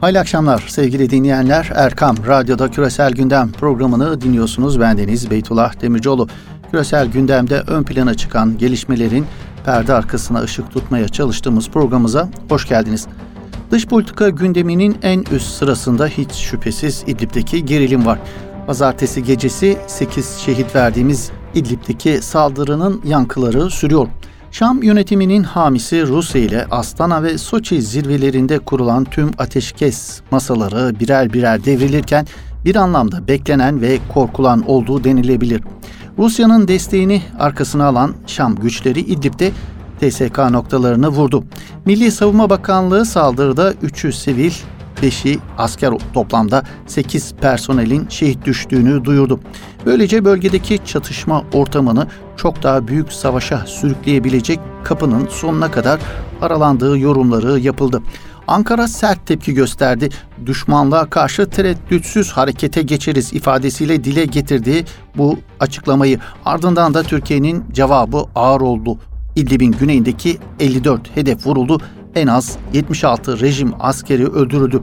Hayırlı akşamlar sevgili dinleyenler. Erkam Radyo'da Küresel Gündem programını dinliyorsunuz. Bendeniz Beytullah Demircioğlu. Küresel gündemde ön plana çıkan gelişmelerin perde arkasına ışık tutmaya çalıştığımız programımıza hoş geldiniz. Dış politika gündeminin en üst sırasında hiç şüphesiz İdlib'deki gerilim var. Pazartesi gecesi 8 şehit verdiğimiz İdlib'deki saldırının yankıları sürüyor. Şam yönetiminin hamisi Rusya ile Astana ve Soçi zirvelerinde kurulan tüm ateşkes masaları birer birer devrilirken bir anlamda beklenen ve korkulan olduğu denilebilir. Rusya'nın desteğini arkasına alan Şam güçleri İdlib'de TSK noktalarını vurdu. Milli Savunma Bakanlığı saldırıda 300 sivil 5'i asker toplamda 8 personelin şehit düştüğünü duyurdu. Böylece bölgedeki çatışma ortamını çok daha büyük savaşa sürükleyebilecek kapının sonuna kadar aralandığı yorumları yapıldı. Ankara sert tepki gösterdi. Düşmanlığa karşı tereddütsüz harekete geçeriz ifadesiyle dile getirdiği bu açıklamayı. Ardından da Türkiye'nin cevabı ağır oldu. İdlib'in güneyindeki 54 hedef vuruldu. En az 76 rejim askeri öldürüldü.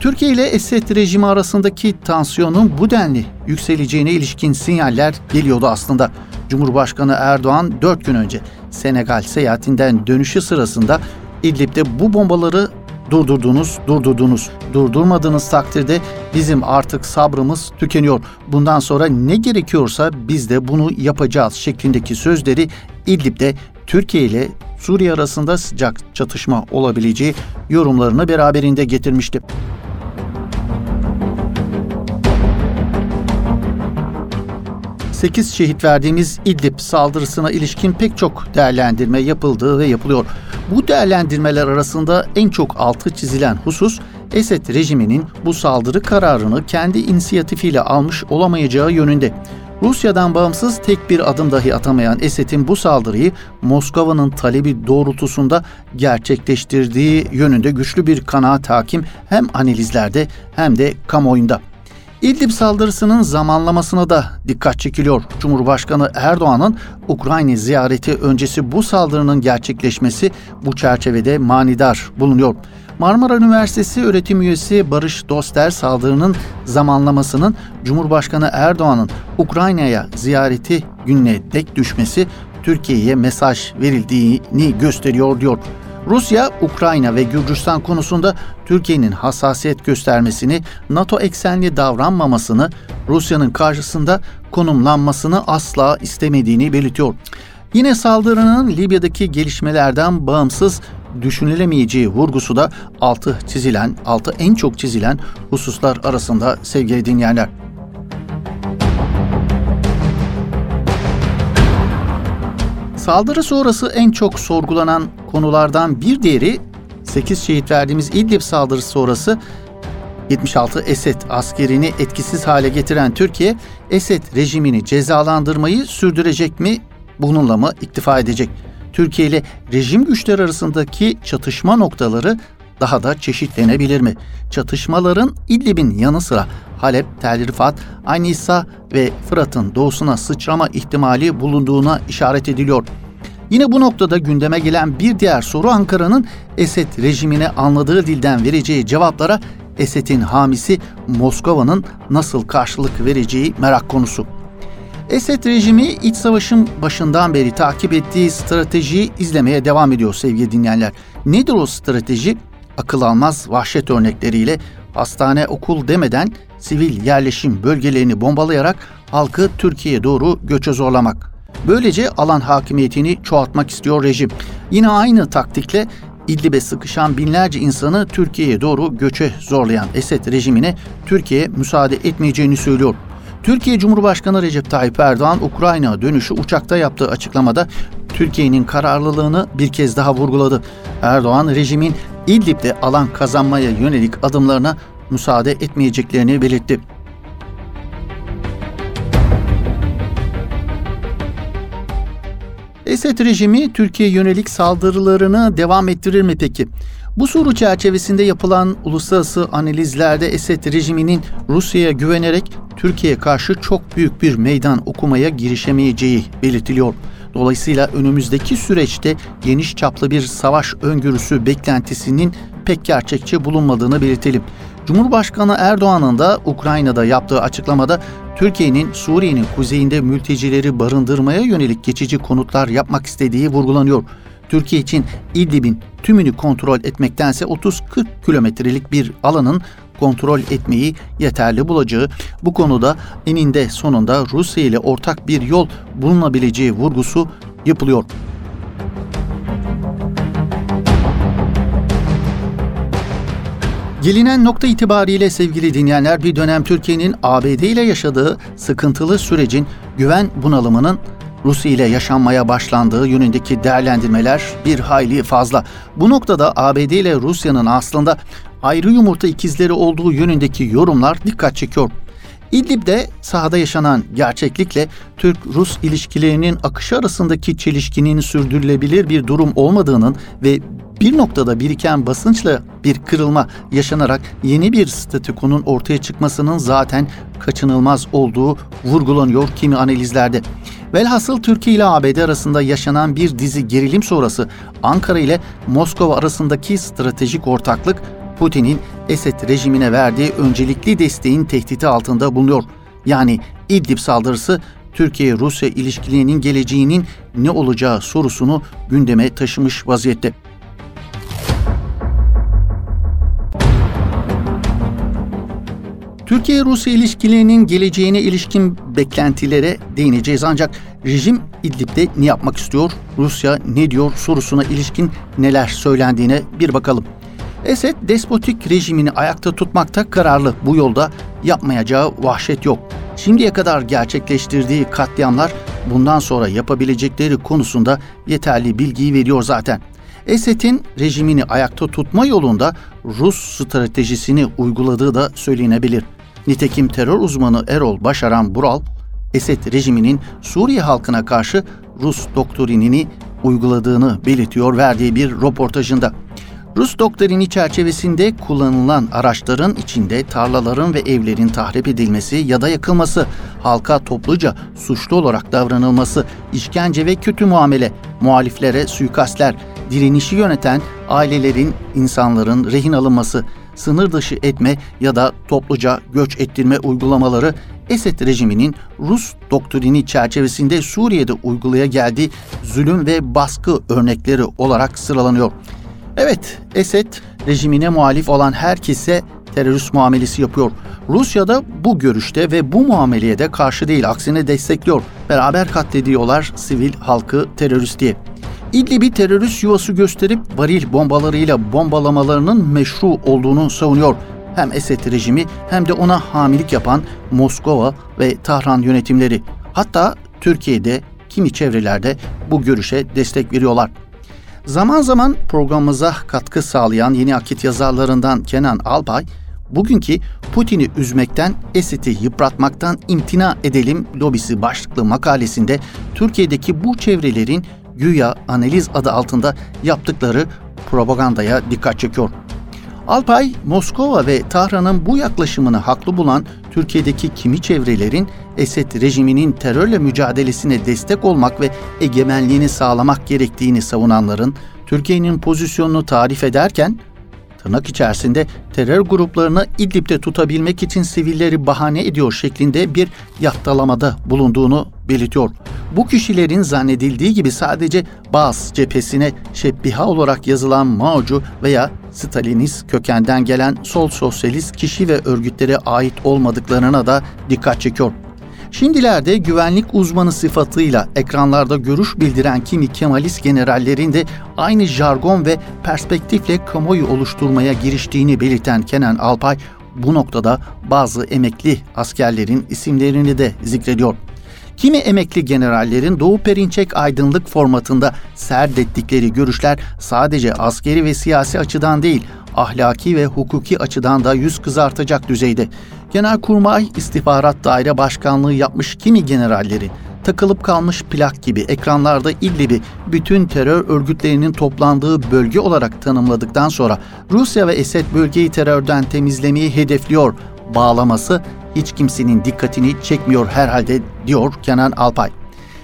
Türkiye ile Esed rejimi arasındaki tansiyonun bu denli yükseleceğine ilişkin sinyaller geliyordu aslında. Cumhurbaşkanı Erdoğan 4 gün önce Senegal seyahatinden dönüşü sırasında İdlib'de bu bombaları durdurdunuz, durdurdunuz. Durdurmadığınız takdirde bizim artık sabrımız tükeniyor. Bundan sonra ne gerekiyorsa biz de bunu yapacağız şeklindeki sözleri İdlib'de Türkiye ile Suriye arasında sıcak çatışma olabileceği yorumlarını beraberinde getirmişti. 8 şehit verdiğimiz İdlib saldırısına ilişkin pek çok değerlendirme yapıldı ve yapılıyor. Bu değerlendirmeler arasında en çok altı çizilen husus Esed rejiminin bu saldırı kararını kendi inisiyatifiyle almış olamayacağı yönünde. Rusya'dan bağımsız tek bir adım dahi atamayan Esed'in bu saldırıyı Moskova'nın talebi doğrultusunda gerçekleştirdiği yönünde güçlü bir kanaat hakim hem analizlerde hem de kamuoyunda. İdlib saldırısının zamanlamasına da dikkat çekiliyor. Cumhurbaşkanı Erdoğan'ın Ukrayna ziyareti öncesi bu saldırının gerçekleşmesi bu çerçevede manidar bulunuyor. Marmara Üniversitesi öğretim üyesi Barış Doster saldırının zamanlamasının Cumhurbaşkanı Erdoğan'ın Ukrayna'ya ziyareti gününe dek düşmesi Türkiye'ye mesaj verildiğini gösteriyor diyor. Rusya, Ukrayna ve Gürcistan konusunda Türkiye'nin hassasiyet göstermesini, NATO eksenli davranmamasını, Rusya'nın karşısında konumlanmasını asla istemediğini belirtiyor. Yine saldırının Libya'daki gelişmelerden bağımsız düşünülemeyeceği vurgusu da altı çizilen, altı en çok çizilen hususlar arasında sevgili dinleyenler. Saldırı sonrası en çok sorgulanan konulardan bir diğeri 8 şehit verdiğimiz İdlib saldırısı sonrası 76 Esed askerini etkisiz hale getiren Türkiye, Esed rejimini cezalandırmayı sürdürecek mi? Bununla mı iktifa edecek? Türkiye ile rejim güçler arasındaki çatışma noktaları daha da çeşitlenebilir mi? Çatışmaların İdlib'in yanı sıra Halep, Tel Rifat, Aynisa ve Fırat'ın doğusuna sıçrama ihtimali bulunduğuna işaret ediliyor. Yine bu noktada gündeme gelen bir diğer soru Ankara'nın Esed rejimine anladığı dilden vereceği cevaplara Esed'in hamisi Moskova'nın nasıl karşılık vereceği merak konusu. Esed rejimi iç savaşın başından beri takip ettiği stratejiyi izlemeye devam ediyor sevgili dinleyenler. Nedir o strateji? Akıl almaz vahşet örnekleriyle hastane okul demeden sivil yerleşim bölgelerini bombalayarak halkı Türkiye'ye doğru göçe zorlamak. Böylece alan hakimiyetini çoğaltmak istiyor rejim. Yine aynı taktikle İdlib'e sıkışan binlerce insanı Türkiye'ye doğru göçe zorlayan Esed rejimine Türkiye müsaade etmeyeceğini söylüyor. Türkiye Cumhurbaşkanı Recep Tayyip Erdoğan Ukrayna dönüşü uçakta yaptığı açıklamada Türkiye'nin kararlılığını bir kez daha vurguladı. Erdoğan rejimin İdlib'de alan kazanmaya yönelik adımlarına müsaade etmeyeceklerini belirtti. Esed rejimi Türkiye yönelik saldırılarını devam ettirir mi peki? Bu soru çerçevesinde yapılan uluslararası analizlerde Esed rejiminin Rusya'ya güvenerek Türkiye'ye karşı çok büyük bir meydan okumaya girişemeyeceği belirtiliyor. Dolayısıyla önümüzdeki süreçte geniş çaplı bir savaş öngörüsü beklentisinin pek gerçekçi bulunmadığını belirtelim. Cumhurbaşkanı Erdoğan'ın da Ukrayna'da yaptığı açıklamada Türkiye'nin Suriye'nin kuzeyinde mültecileri barındırmaya yönelik geçici konutlar yapmak istediği vurgulanıyor. Türkiye için İdlib'in tümünü kontrol etmektense 30-40 kilometrelik bir alanın kontrol etmeyi yeterli bulacağı, bu konuda eninde sonunda Rusya ile ortak bir yol bulunabileceği vurgusu yapılıyor. Gelinen nokta itibariyle sevgili dinleyenler bir dönem Türkiye'nin ABD ile yaşadığı sıkıntılı sürecin güven bunalımının Rusya ile yaşanmaya başlandığı yönündeki değerlendirmeler bir hayli fazla. Bu noktada ABD ile Rusya'nın aslında ayrı yumurta ikizleri olduğu yönündeki yorumlar dikkat çekiyor. İdlib'de sahada yaşanan gerçeklikle Türk-Rus ilişkilerinin akışı arasındaki çelişkinin sürdürülebilir bir durum olmadığının ve bir noktada biriken basınçla bir kırılma yaşanarak yeni bir statükonun ortaya çıkmasının zaten kaçınılmaz olduğu vurgulanıyor kimi analizlerde. Velhasıl Türkiye ile ABD arasında yaşanan bir dizi gerilim sonrası Ankara ile Moskova arasındaki stratejik ortaklık Putin'in Esed rejimine verdiği öncelikli desteğin tehdidi altında bulunuyor. Yani İdlib saldırısı Türkiye-Rusya ilişkilerinin geleceğinin ne olacağı sorusunu gündeme taşımış vaziyette. Türkiye-Rusya ilişkilerinin geleceğine ilişkin beklentilere değineceğiz ancak rejim İdlib'de ne yapmak istiyor, Rusya ne diyor sorusuna ilişkin neler söylendiğine bir bakalım. Esed despotik rejimini ayakta tutmakta kararlı. Bu yolda yapmayacağı vahşet yok. Şimdiye kadar gerçekleştirdiği katliamlar bundan sonra yapabilecekleri konusunda yeterli bilgiyi veriyor zaten. Esed'in rejimini ayakta tutma yolunda Rus stratejisini uyguladığı da söylenebilir. Nitekim terör uzmanı Erol Başaran Bural, Esed rejiminin Suriye halkına karşı Rus doktrinini uyguladığını belirtiyor verdiği bir röportajında. Rus doktrini çerçevesinde kullanılan araçların içinde tarlaların ve evlerin tahrip edilmesi ya da yakılması, halka topluca suçlu olarak davranılması, işkence ve kötü muamele, muhaliflere suikastler, direnişi yöneten ailelerin, insanların rehin alınması, sınır dışı etme ya da topluca göç ettirme uygulamaları Esed rejiminin Rus doktrini çerçevesinde Suriye'de uygulaya geldiği zulüm ve baskı örnekleri olarak sıralanıyor. Evet, Esed rejimine muhalif olan herkese terörist muamelesi yapıyor. Rusya da bu görüşte ve bu muameleye de karşı değil, aksine destekliyor. Beraber katlediyorlar sivil halkı terörist diye. İdlib'i terörist yuvası gösterip varil bombalarıyla bombalamalarının meşru olduğunu savunuyor. Hem Esed rejimi hem de ona hamilik yapan Moskova ve Tahran yönetimleri. Hatta Türkiye'de kimi çevrelerde bu görüşe destek veriyorlar. Zaman zaman programımıza katkı sağlayan yeni akit yazarlarından Kenan Alpay, bugünkü Putin'i üzmekten, Esed'i yıpratmaktan imtina edelim lobisi başlıklı makalesinde Türkiye'deki bu çevrelerin güya analiz adı altında yaptıkları propagandaya dikkat çekiyor. Alpay, Moskova ve Tahran'ın bu yaklaşımını haklı bulan Türkiye'deki kimi çevrelerin Esed rejiminin terörle mücadelesine destek olmak ve egemenliğini sağlamak gerektiğini savunanların Türkiye'nin pozisyonunu tarif ederken tırnak içerisinde terör gruplarını İdlib'de tutabilmek için sivilleri bahane ediyor şeklinde bir yaftalamada bulunduğunu belirtiyor. Bu kişilerin zannedildiği gibi sadece Bağız cephesine şebbiha olarak yazılan Mao'cu veya Stalinist kökenden gelen sol sosyalist kişi ve örgütlere ait olmadıklarına da dikkat çekiyor. Şimdilerde güvenlik uzmanı sıfatıyla ekranlarda görüş bildiren kimi Kemalist generallerin de aynı jargon ve perspektifle kamuoyu oluşturmaya giriştiğini belirten Kenan Alpay bu noktada bazı emekli askerlerin isimlerini de zikrediyor. Kimi emekli generallerin Doğu Perinçek aydınlık formatında serdettikleri görüşler sadece askeri ve siyasi açıdan değil, ahlaki ve hukuki açıdan da yüz kızartacak düzeyde. Genelkurmay İstihbarat Daire Başkanlığı yapmış kimi generalleri takılıp kalmış plak gibi ekranlarda İdlib'i bütün terör örgütlerinin toplandığı bölge olarak tanımladıktan sonra Rusya ve Esed bölgeyi terörden temizlemeyi hedefliyor bağlaması hiç kimsenin dikkatini çekmiyor herhalde diyor Kenan Alpay.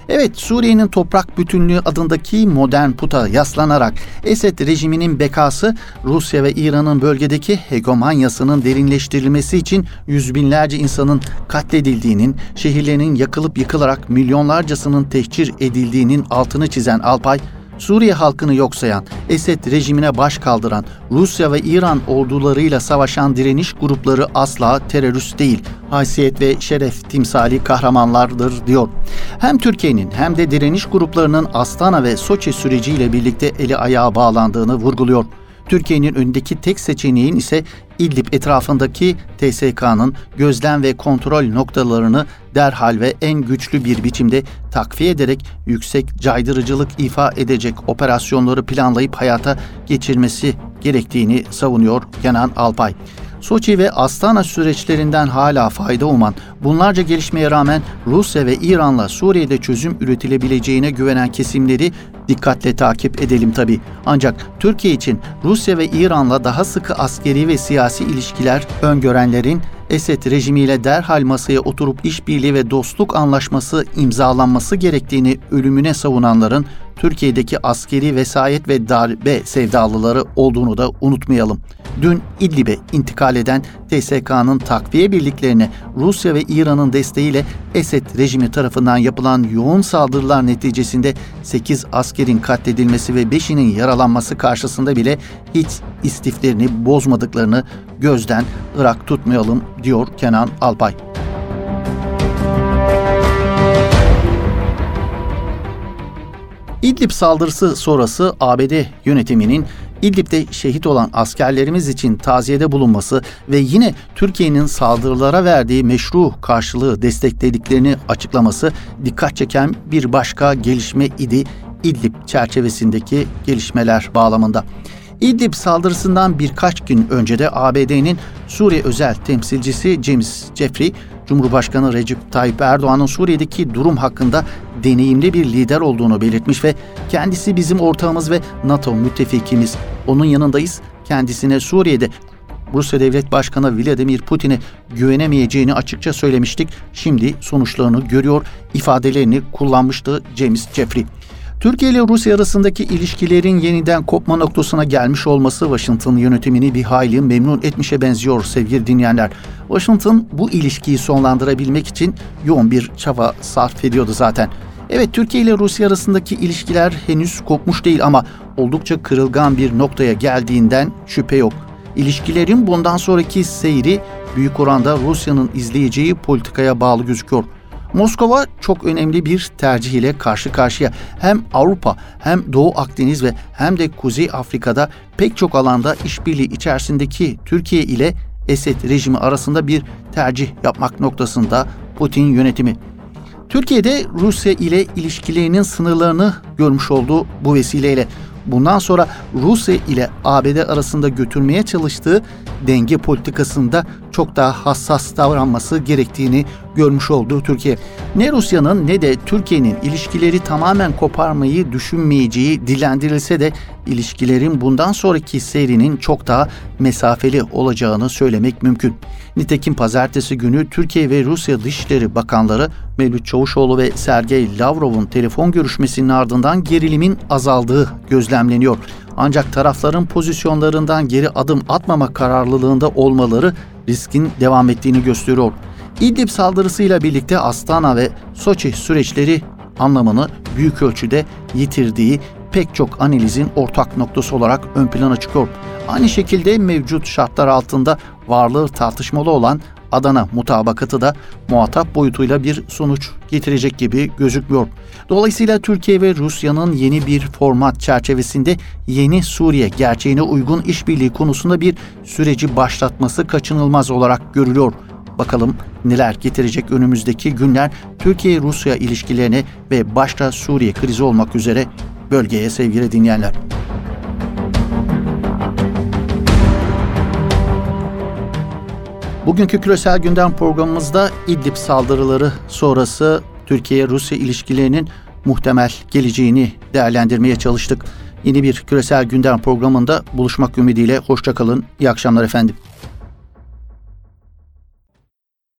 Evet Suriye'nin toprak bütünlüğü adındaki modern puta yaslanarak Esed rejiminin bekası Rusya ve İran'ın bölgedeki hegemonyasının derinleştirilmesi için yüz binlerce insanın katledildiğinin, şehirlerinin yakılıp yıkılarak milyonlarcasının tehcir edildiğinin altını çizen Alpay, Suriye halkını yok sayan, Esed rejimine baş kaldıran, Rusya ve İran ordularıyla savaşan direniş grupları asla terörist değil, haysiyet ve şeref timsali kahramanlardır diyor. Hem Türkiye'nin hem de direniş gruplarının Astana ve Soçi süreciyle birlikte eli ayağa bağlandığını vurguluyor. Türkiye'nin önündeki tek seçeneğin ise İdlib etrafındaki TSK'nın gözlem ve kontrol noktalarını derhal ve en güçlü bir biçimde takviye ederek yüksek caydırıcılık ifa edecek operasyonları planlayıp hayata geçirmesi gerektiğini savunuyor Kenan Alpay. Soçi ve Astana süreçlerinden hala fayda uman, bunlarca gelişmeye rağmen Rusya ve İran'la Suriye'de çözüm üretilebileceğine güvenen kesimleri dikkatle takip edelim tabi. Ancak Türkiye için Rusya ve İran'la daha sıkı askeri ve siyasi ilişkiler öngörenlerin Esed rejimiyle derhal masaya oturup işbirliği ve dostluk anlaşması imzalanması gerektiğini ölümüne savunanların Türkiye'deki askeri vesayet ve darbe sevdalıları olduğunu da unutmayalım. Dün İdlib'e intikal eden TSK'nın takviye birliklerine Rusya ve İran'ın desteğiyle Esed rejimi tarafından yapılan yoğun saldırılar neticesinde 8 askerin katledilmesi ve 5'inin yaralanması karşısında bile hiç istiflerini bozmadıklarını gözden ırak tutmayalım diyor Kenan Alpay. İdlib saldırısı sonrası ABD yönetiminin İdlib'de şehit olan askerlerimiz için taziyede bulunması ve yine Türkiye'nin saldırılara verdiği meşru karşılığı desteklediklerini açıklaması dikkat çeken bir başka gelişme idi İdlib çerçevesindeki gelişmeler bağlamında. İdlib saldırısından birkaç gün önce de ABD'nin Suriye özel temsilcisi James Jeffrey, Cumhurbaşkanı Recep Tayyip Erdoğan'ın Suriye'deki durum hakkında deneyimli bir lider olduğunu belirtmiş ve kendisi bizim ortağımız ve NATO müttefikimiz. Onun yanındayız. Kendisine Suriye'de Rusya Devlet Başkanı Vladimir Putin'e güvenemeyeceğini açıkça söylemiştik. Şimdi sonuçlarını görüyor ifadelerini kullanmıştı James Jeffrey. Türkiye ile Rusya arasındaki ilişkilerin yeniden kopma noktasına gelmiş olması Washington yönetimini bir hayli memnun etmişe benziyor sevgili dinleyenler. Washington bu ilişkiyi sonlandırabilmek için yoğun bir çaba sarf ediyordu zaten. Evet Türkiye ile Rusya arasındaki ilişkiler henüz kopmuş değil ama oldukça kırılgan bir noktaya geldiğinden şüphe yok. İlişkilerin bundan sonraki seyri büyük oranda Rusya'nın izleyeceği politikaya bağlı gözüküyor. Moskova çok önemli bir tercih ile karşı karşıya. Hem Avrupa hem Doğu Akdeniz ve hem de Kuzey Afrika'da pek çok alanda işbirliği içerisindeki Türkiye ile Esed rejimi arasında bir tercih yapmak noktasında Putin yönetimi. Türkiye'de Rusya ile ilişkilerinin sınırlarını görmüş olduğu bu vesileyle. Bundan sonra Rusya ile ABD arasında götürmeye çalıştığı denge politikasında çok daha hassas davranması gerektiğini görmüş olduğu Türkiye. Ne Rusya'nın ne de Türkiye'nin ilişkileri tamamen koparmayı düşünmeyeceği dilendirilse de ilişkilerin bundan sonraki seyrinin çok daha mesafeli olacağını söylemek mümkün. Nitekim pazartesi günü Türkiye ve Rusya Dışişleri Bakanları Mevlüt Çavuşoğlu ve Sergey Lavrov'un telefon görüşmesinin ardından gerilimin azaldığı gözlemleniyor. Ancak tarafların pozisyonlarından geri adım atmama kararlılığında olmaları riskin devam ettiğini gösteriyor. İdlib saldırısıyla birlikte Astana ve Soçi süreçleri anlamını büyük ölçüde yitirdiği pek çok analizin ortak noktası olarak ön plana çıkıyor. Aynı şekilde mevcut şartlar altında varlığı tartışmalı olan Adana mutabakatı da muhatap boyutuyla bir sonuç getirecek gibi gözükmüyor. Dolayısıyla Türkiye ve Rusya'nın yeni bir format çerçevesinde yeni Suriye gerçeğine uygun işbirliği konusunda bir süreci başlatması kaçınılmaz olarak görülüyor. Bakalım neler getirecek önümüzdeki günler Türkiye-Rusya ilişkilerine ve başta Suriye krizi olmak üzere bölgeye sevgili dinleyenler. Bugünkü küresel gündem programımızda İdlib saldırıları sonrası Türkiye-Rusya ilişkilerinin muhtemel geleceğini değerlendirmeye çalıştık. Yeni bir küresel gündem programında buluşmak ümidiyle hoşçakalın. İyi akşamlar efendim.